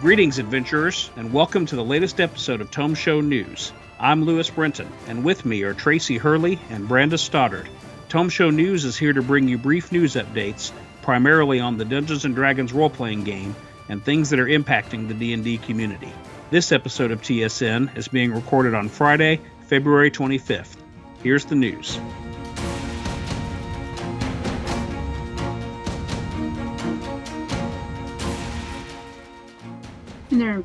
Greetings, adventurers, and welcome to the latest episode of Tome Show News. I'm Lewis Brenton, and with me are Tracy Hurley and Brandes Stoddard. Tome Show News is here to bring you brief news updates, primarily on the Dungeons Dragons role-playing game and things that are impacting the D&D community. This episode of TSN is being recorded on Friday, February 25th. Here's the news.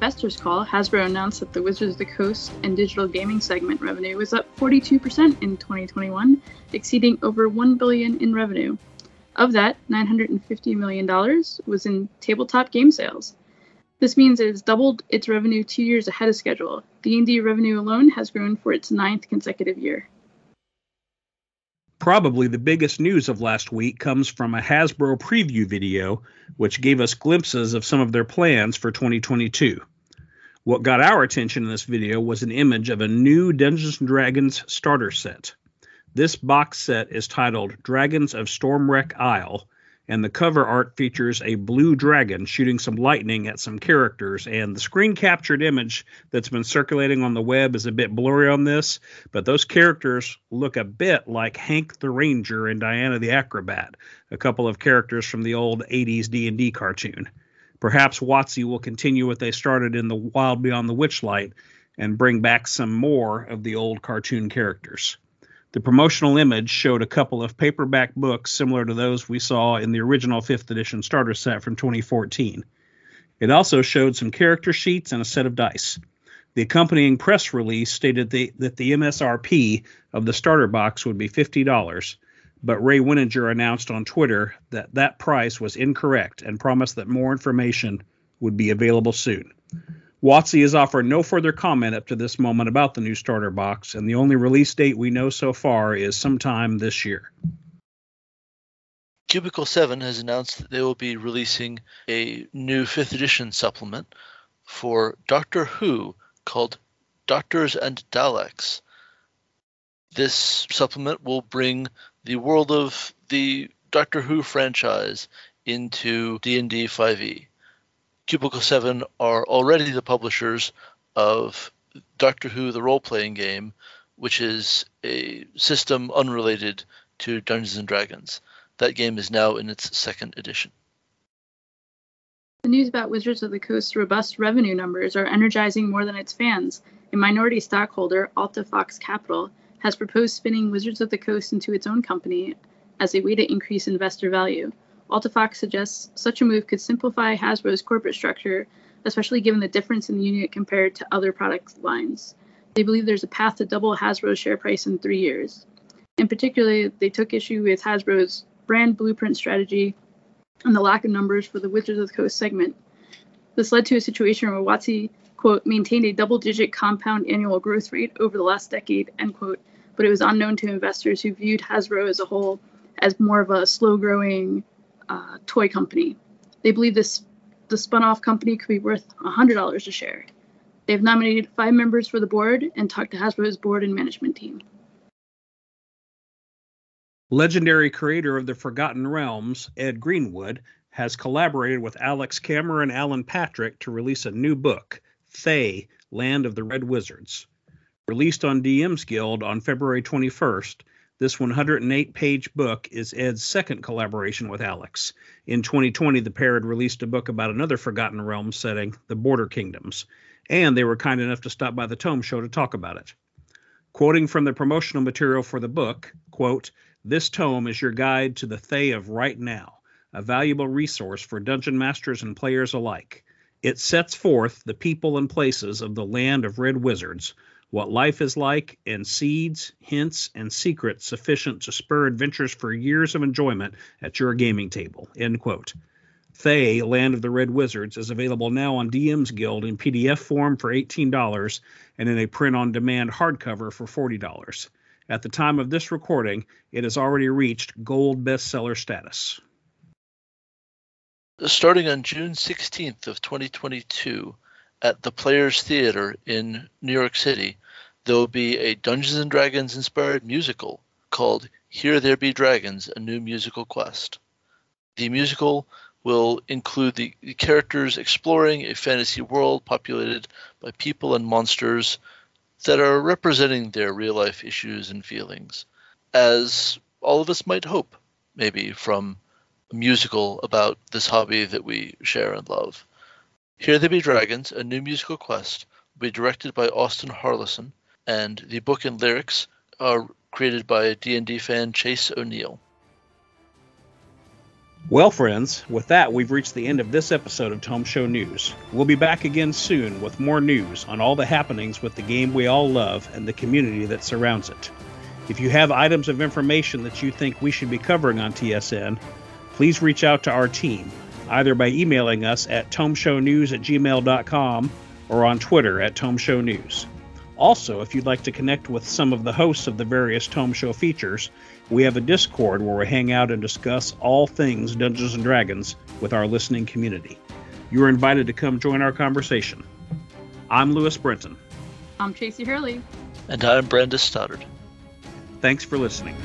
Investors call, Hasbro announced that the Wizards of the Coast and digital gaming segment revenue was up 42% in 2021, exceeding over 1 billion in revenue. Of that, 950 million dollars was in tabletop game sales. This means it has doubled its revenue 2 years ahead of schedule. D&D revenue alone has grown for its ninth consecutive year. Probably the biggest news of last week comes from a Hasbro preview video, which gave us glimpses of some of their plans for 2022. What got our attention in this video was an image of a new Dungeons and Dragons starter set. This box set is titled Dragons of Stormwreck Isle and the cover art features a blue dragon shooting some lightning at some characters. And the screen captured image that's been circulating on the web is a bit blurry on this, but those characters look a bit like Hank the Ranger and Diana the Acrobat, a couple of characters from the old 80s D&D cartoon. Perhaps WotC will continue what they started in the Wild Beyond the Witchlight and bring back some more of the old cartoon characters. The promotional image showed a couple of paperback books similar to those we saw in the original 5th edition starter set from 2014. It also showed some character sheets and a set of dice. The accompanying press release stated the, that the MSRP of the starter box would be $50, but Ray Winninger announced on Twitter that that price was incorrect and promised that more information would be available soon. WotC has offered no further comment up to this moment about the new starter box, and the only release date we know so far is sometime this year. Cubicle 7 has announced that they will be releasing a new 5th edition supplement for Doctor Who called Doctors and Daleks. This supplement will bring the world of the Doctor Who franchise into D&D 5e. Cubicle 7 are already the publishers of Doctor Who the role playing game, which is a system unrelated to Dungeons and Dragons. That game is now in its second edition. The news about Wizards of the Coast's robust revenue numbers are energizing more than its fans. A minority stockholder, Alta Fox Capital, has proposed spinning Wizards of the Coast into its own company as a way to increase investor value. Alta Fox suggests such a move could simplify Hasbro's corporate structure, especially given the difference in the unit compared to other product lines. They believe there's a path to double Hasbro's share price in three years. In particular, they took issue with Hasbro's brand blueprint strategy and the lack of numbers for the Wizards of the Coast segment. This led to a situation where WotC, quote, maintained a double digit compound annual growth rate over the last decade, end quote, but it was unknown to investors who viewed Hasbro as a whole as more of a slow growing uh, toy company. They believe this the spun-off company could be worth $100 a share. They've nominated five members for the board and talked to Hasbro's board and management team. Legendary creator of the Forgotten Realms, Ed Greenwood, has collaborated with Alex Cameron and Alan Patrick to release a new book, Thay, Land of the Red Wizards. Released on DM's Guild on February 21st, this 108 page book is Ed's second collaboration with Alex. In 2020, the pair had released a book about another Forgotten Realms setting, the Border Kingdoms, and they were kind enough to stop by the Tome Show to talk about it. Quoting from the promotional material for the book, quote, This tome is your guide to the Thay of right now, a valuable resource for dungeon masters and players alike. It sets forth the people and places of the land of red wizards, what life is like, and seeds, hints, and secrets sufficient to spur adventures for years of enjoyment at your gaming table. End quote. Thay, Land of the Red Wizards, is available now on DM's Guild in PDF form for $18 and in a print on demand hardcover for $40. At the time of this recording, it has already reached gold bestseller status. Starting on June 16th of 2022 at the Players Theater in New York City, there will be a Dungeons and Dragons inspired musical called Here There Be Dragons, a New Musical Quest. The musical will include the, the characters exploring a fantasy world populated by people and monsters that are representing their real life issues and feelings, as all of us might hope, maybe from a musical about this hobby that we share and love. Here There Be Dragons, a new musical quest, will be directed by Austin Harlison, and the book and lyrics are created by D&D fan Chase O'Neill. Well, friends, with that, we've reached the end of this episode of Tome Show News. We'll be back again soon with more news on all the happenings with the game we all love and the community that surrounds it. If you have items of information that you think we should be covering on TSN, please reach out to our team, either by emailing us at tomeshownews at gmail.com or on Twitter at tomeshownews. Also, if you'd like to connect with some of the hosts of the various Tome Show features, we have a Discord where we hang out and discuss all things Dungeons and Dragons with our listening community. You are invited to come join our conversation. I'm Lewis Brenton. I'm Tracy Hurley. And I'm Brenda Stoddard. Thanks for listening.